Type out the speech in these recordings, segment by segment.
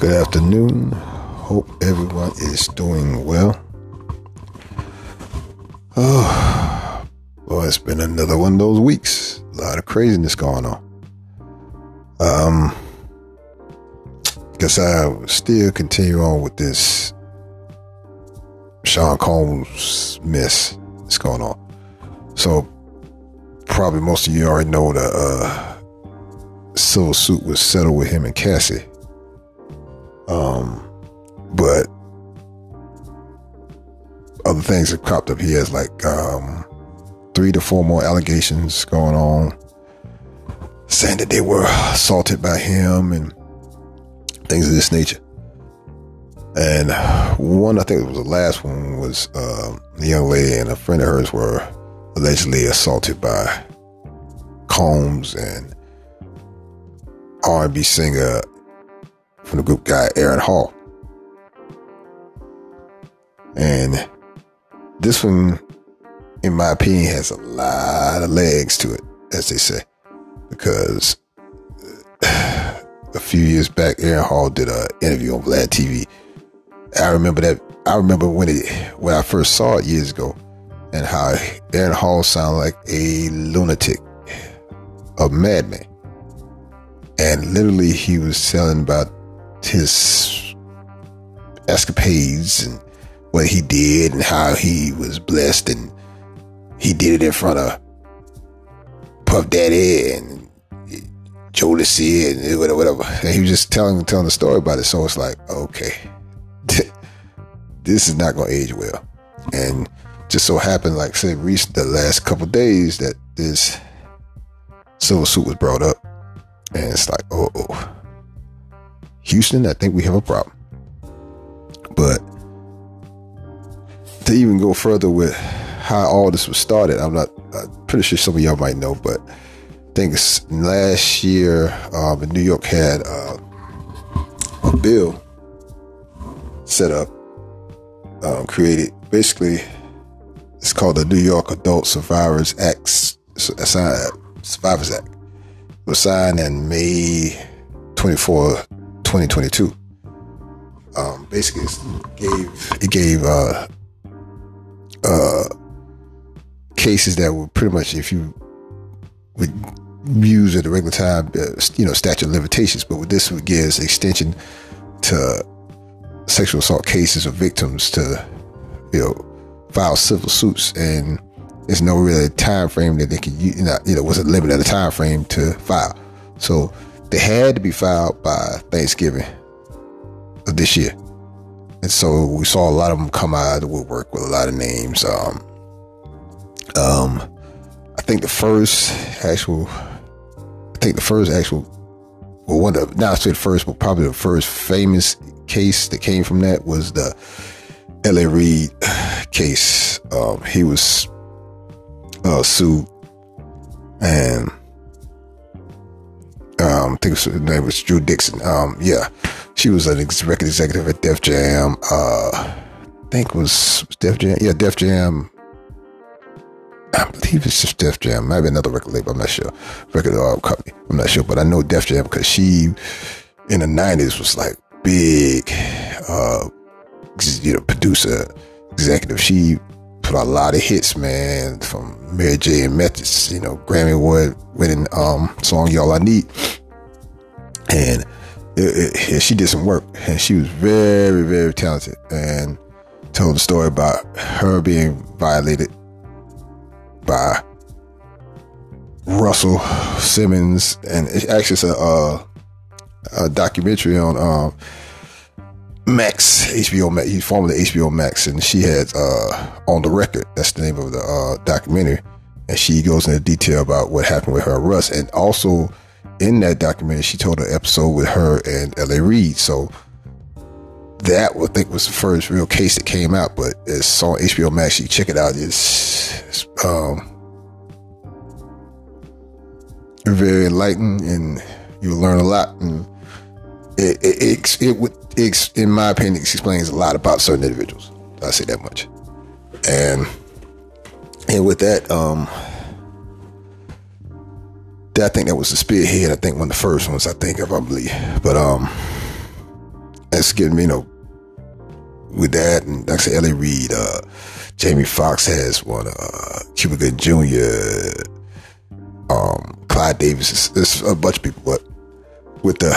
Good afternoon. Hope everyone is doing well. Oh, well, it's been another one of those weeks. A lot of craziness going on. Um, guess I still continue on with this Sean Combs mess that's going on. So, probably most of you already know the uh, civil suit was settled with him and Cassie. Things have cropped up. He has like um, three to four more allegations going on, saying that they were assaulted by him and things of this nature. And one, I think it was the last one, was uh, the young lady and a friend of hers were allegedly assaulted by Combs and R&B singer from the group Guy Aaron Hall. And this one, in my opinion, has a lot of legs to it, as they say, because uh, a few years back, Aaron Hall did an interview on Vlad TV. I remember that. I remember when it when I first saw it years ago, and how Aaron Hall sounded like a lunatic, a madman, and literally he was telling about his escapades and what he did and how he was blessed and he did it in front of Puff Daddy and Jodeci and whatever, whatever. And he was just telling telling the story about it. So it's like, okay, this is not going to age well. And just so happened, like said, recent the last couple days that this civil suit was brought up, and it's like, oh, Houston, I think we have a problem. But to even go further with how all this was started, I'm not I'm pretty sure some of y'all might know, but I think last year um, New York had uh, a bill set up, um, created. Basically, it's called the New York Adult Survivors Act, Survivors Act. It was signed in May 24, 2022. Um, basically, it gave it gave uh, uh, cases that were pretty much if you would use at the regular time, uh, you know, statute of limitations. But with this, would give extension to sexual assault cases of victims to, you know, file civil suits, and there's no really time frame that they can, you know, you know, was a limit at a time frame to file. So they had to be filed by Thanksgiving of this year. And so we saw a lot of them come out of the woodwork with a lot of names. Um, um, I think the first actual, I think the first actual, well, one of, not say the first, but probably the first famous case that came from that was the L.A. Reid case. Um, he was uh, sued and I think his name was Drew Dixon. Um, yeah, she was an record executive at Def Jam. Uh, I think was Def Jam. Yeah, Def Jam. I believe it's just Def Jam. Maybe another record label. I'm not sure. Record uh, company. I'm not sure, but I know Def Jam because she in the '90s was like big, uh, you know, producer, executive. She put a lot of hits, man, from Mary J. and Methods, you know, Grammy Award winning um, song "Y'all I Need," and it, it, she did some work, and she was very, very talented, and told the story about her being violated by Russell Simmons, and it actually it's a, a, a documentary on um, Max, HBO Max. He formerly HBO Max, and she had uh, on the record. That's the name of the uh, documentary, and she goes into detail about what happened with her Russ, and also in that documentary, she told an episode with her and L.A. Reid. So that I think was the first real case that came out, but it's on HBO Max. You check it out. It's, it's um, very enlightening, and you'll learn a lot. And it it, it, it would it, in my opinion, explains a lot about certain individuals. I say that much. And and with that, um, I think that was the spearhead. I think one of the first ones. I think, if I believe, but um, that's getting you know with that, and like I said, L.A. Reid, uh, Jamie Foxx has one, uh, Cuba Gooding Jr., um, Clive Davis, it's a bunch of people, but with the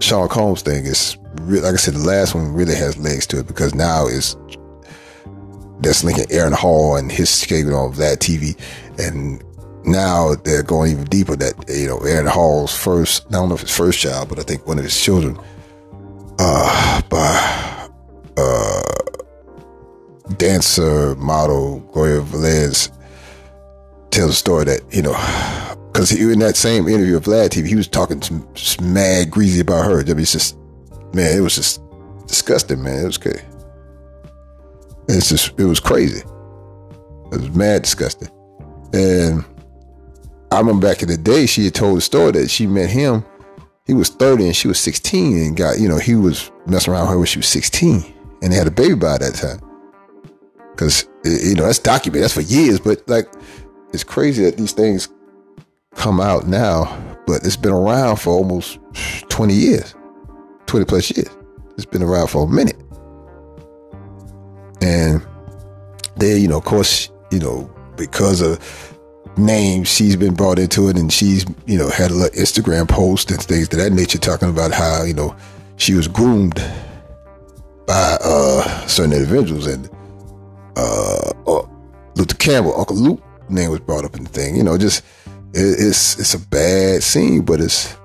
Sean Combs thing, it's like I said, the last one really has legs to it because now it's that's linking Aaron Hall and his schedule on Vlad TV, and now they're going even deeper. That you know, Aaron Hall's first, I don't know if his first child, but I think one of his children, uh, by uh, dancer model Gloria Velez tells a story that you know because he in that same interview with Vlad TV, he was talking mad greasy about her. I mean, it's just man, it was just disgusting, man. It was crazy. It's just it was crazy. It was mad disgusting. And I remember back in the day, she had told the story that she met him. He was 30 and she was 16 and got, you know, he was messing around with her when she was 16 and they had a baby by that time. Cause, you know, that's documented. That's for years, but like, it's crazy that these things come out now, but it's been around for almost 20 years, 20 plus years. It's been around for a minute. And there, you know, of course, you know, because of names, she's been brought into it and she's, you know, had a little Instagram post and things of that nature talking about how, you know, she was groomed by uh certain individuals and uh, uh Luther Campbell, Uncle Luke name was brought up in the thing, you know, just it's it's a bad scene, but it's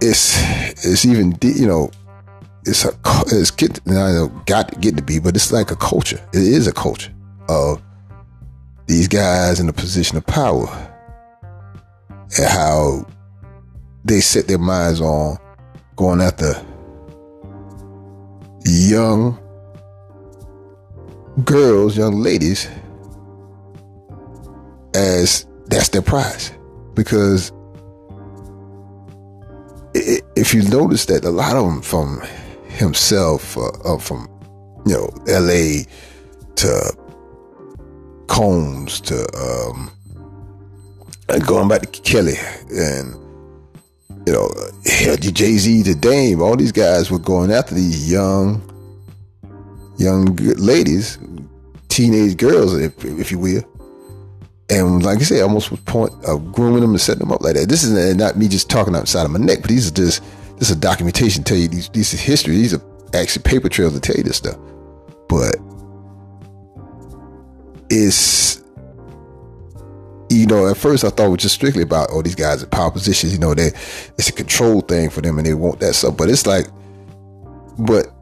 it's it's even you know it's a it's get I know got to get to be, but it's like a culture. It is a culture of these guys in a position of power and how they set their minds on going after young girls, young ladies as that's their prize. Because if you notice that a lot of them from himself, uh, uh, from, you know, LA to Combs to, um, going back to Kelly and, you know, Jay Z to Dame, all these guys were going after these young, young ladies, teenage girls, if, if you will and like I say, almost with point of grooming them and setting them up like that. This is not me just talking outside of my neck, but these are just this is a documentation to tell you these these is history. These are actually paper trails to tell you this stuff. But it's you know, at first I thought it was just strictly about oh these guys in power positions, you know, they it's a control thing for them and they want that stuff. But it's like but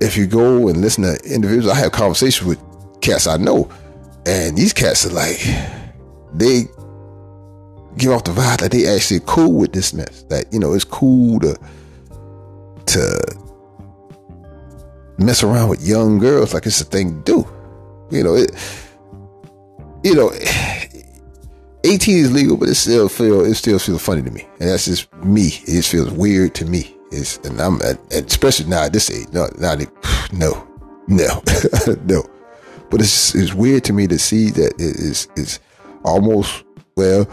if you go and listen to individuals, I have conversations with cats I know and these cats are like, they give off the vibe that they actually cool with this mess. That, you know, it's cool to to mess around with young girls like it's a thing to do. You know, it you know 18 is legal, but it still feel it still feels funny to me. And that's just me. It just feels weird to me. It's and I'm and especially now at this age. No, no, no, no. But it's it's weird to me to see that it is it's almost well.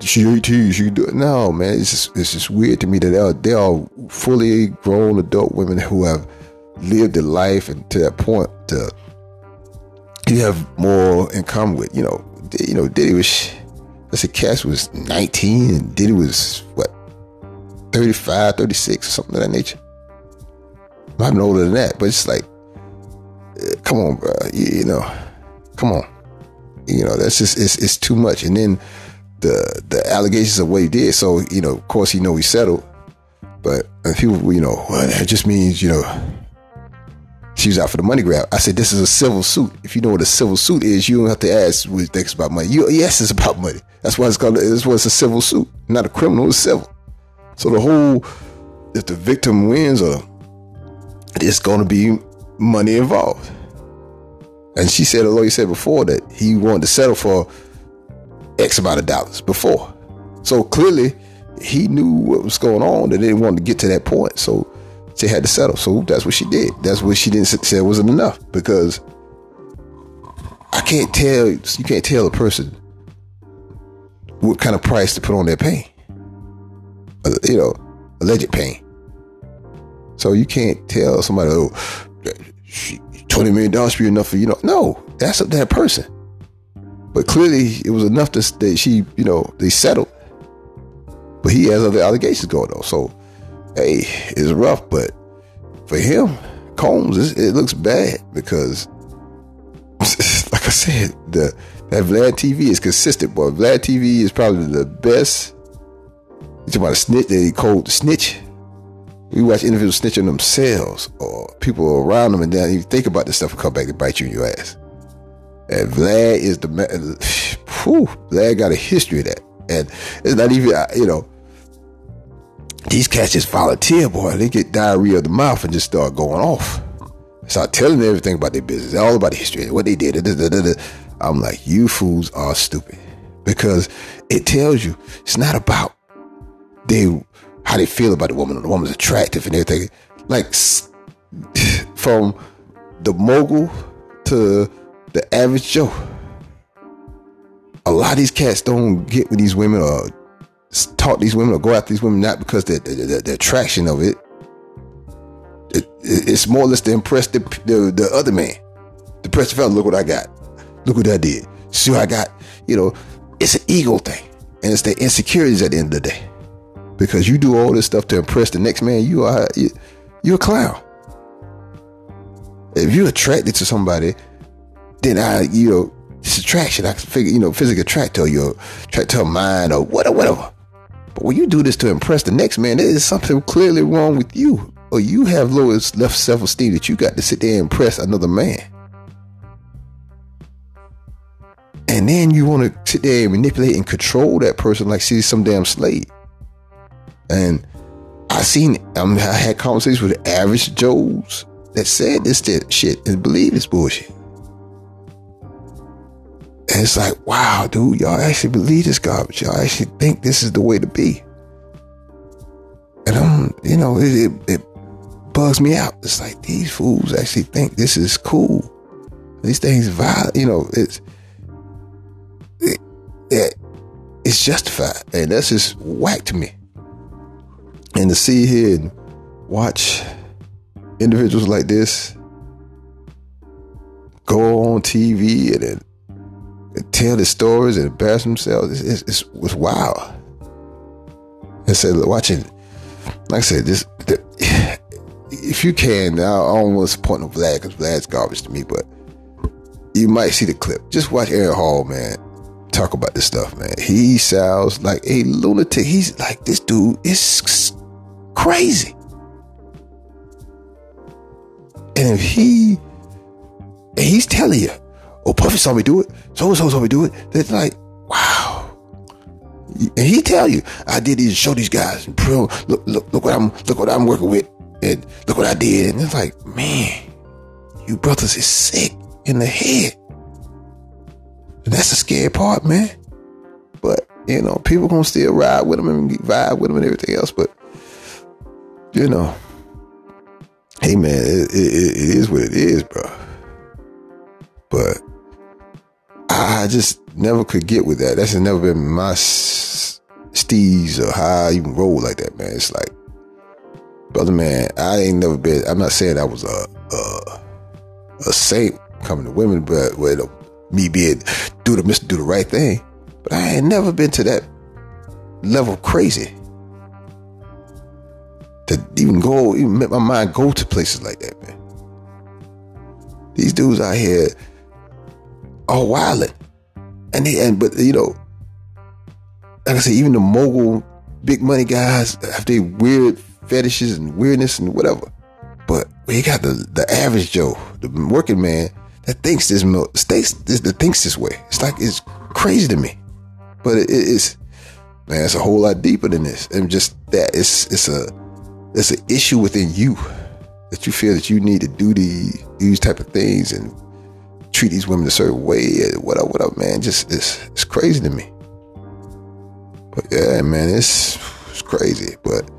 She 18, she do it. No, man, it's just, it's just weird to me that they're, they are fully grown adult women who have lived a life and to that point to you have more in common with. You know, you know, Diddy was, I said, Cass was 19 and Diddy was what, 35, 36, or something of that nature. I'm older than that, but it's like eh, come on, bro. You, you, know, come on. You know, that's just it's it's too much. And then the the allegations of what he did. So you know, of course, you know he settled. But people, you know, well, that just means you know she was out for the money grab. I said, this is a civil suit. If you know what a civil suit is, you don't have to ask what he thinks about money. You, yes, it's about money. That's why it's called. That's why it's a civil suit, not a criminal. It's civil. So the whole, if the victim wins, or it's going to be money involved. And she said, the lawyer said before that he wanted to settle for X amount of dollars before. So clearly he knew what was going on and didn't want to get to that point. So she had to settle. So that's what she did. That's what she didn't say wasn't enough because I can't tell, you can't tell a person what kind of price to put on their pain. Uh, you know, alleged pain. So you can't tell somebody, oh, twenty million dollars be enough for you know. No, that's up to that person. But clearly, it was enough to that she, you know, they settled. But he has other allegations going on. So, hey, it's rough. But for him, Combs, it looks bad because, like I said, the that Vlad TV is consistent, boy. Vlad TV is probably the best. You talking about a snitch? They called snitch. We watch individuals snitching themselves or people around them, and then you think about this stuff and come back to bite you in your ass. And Vlad is the man. Whew, Vlad got a history of that, and it's not even you know. These cats just volunteer, boy. They get diarrhea of the mouth and just start going off. Start telling everything about their business, all about the history, what they did. I'm like, you fools are stupid because it tells you it's not about they how they feel about the woman. The woman's attractive and everything. Like from the mogul to the average Joe. A lot of these cats don't get with these women or talk these women or go after these women not because the, the, the, attraction of it. it. It's more or less to impress the, the, the other man. The press fella, look what I got. Look what I did. See what I got. You know, it's an ego thing. And it's the insecurities at the end of the day. Because you do all this stuff to impress the next man, you are you, you're a clown. If you're attracted to somebody, then I, you know, it's attraction. I can figure, you know, physical attract to your attract to a mind or whatever, whatever. But when you do this to impress the next man, there is something clearly wrong with you. Or you have low left self-esteem that you got to sit there and impress another man. And then you want to sit there and manipulate and control that person like she's some damn slave. And I seen, um, I had conversations with average Joes that said this shit and believe this bullshit. And it's like, wow, dude, y'all actually believe this garbage. Y'all actually think this is the way to be. And I'm, you know, it, it, it bugs me out. It's like these fools actually think this is cool. These things violent, you know, it's it, it, it's justified. And that's just whack to me. And to see here and watch individuals like this go on TV and, and, tell the stories and embarrass themselves, it's, it's, it's wild. And so watching, like I said, this, the, if you can, I don't want to Vlad because Vlad's garbage to me, but you might see the clip. Just watch Aaron Hall, man talk about this stuff, man. He sounds like a lunatic. He's like, this dude is crazy. And if he, and he's telling you, oh, Puffy saw me do it, so and so saw me do it, it's like, wow. And he tell you, I did these, show these guys, look, look, look what I'm, look what I'm working with, and look what I did. And it's like, man, you brothers is sick in the head. And that's the scary part, man. But, you know, people gonna still ride with them and vibe with them and everything else. But, you know, hey, man, it, it, it is what it is, bro. But I just never could get with that. That's never been my steez or how I even roll like that, man. It's like, brother, man, I ain't never been. I'm not saying I was a a, a saint coming to women, but with a me being do the do the right thing. But I ain't never been to that level crazy. To even go, even make my mind go to places like that, man. These dudes out here are wilding. And they and but you know, like I said, even the mogul big money guys have their weird fetishes and weirdness and whatever. But we got the the average Joe, the working man, that thinks this states this that thinks this way. It's like it's crazy to me, but it, it's man, it's a whole lot deeper than this. And just that it's it's a it's an issue within you that you feel that you need to do the these type of things and treat these women a certain way. Eh, what up, what up, man? Just it's it's crazy to me. But yeah, man, it's it's crazy. But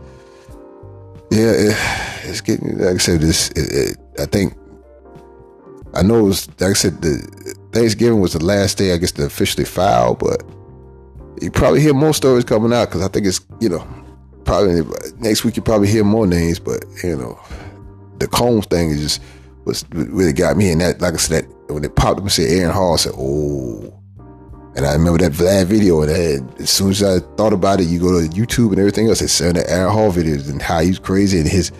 yeah, it, it's getting like I said. This it, I think I know it was like I said, the Thanksgiving was the last day I guess to officially file, but you probably hear more stories coming out because I think it's you know probably next week you probably hear more names, but you know, the Combs thing is just was really got me. And that, like I said, that, when it popped up and said Aaron Hall, I said, oh. And I remember that Vlad video, and had, as soon as I thought about it, you go to YouTube and everything else, it's saying the Aaron Hall videos and how he's crazy and his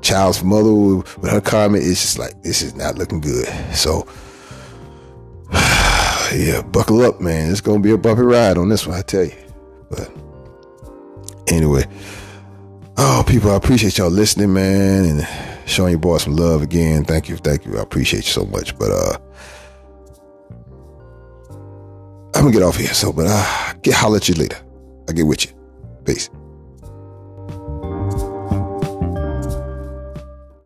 child's mother with her comment. It's just like this is not looking good. So, yeah, buckle up, man. It's gonna be a bumpy ride on this one, I tell you. But anyway, oh, people, I appreciate y'all listening, man, and showing your boy some love again. Thank you, thank you. I appreciate you so much. But uh, I'm gonna get off here. So, but uh, get holler at you later. I'll get with you. Peace.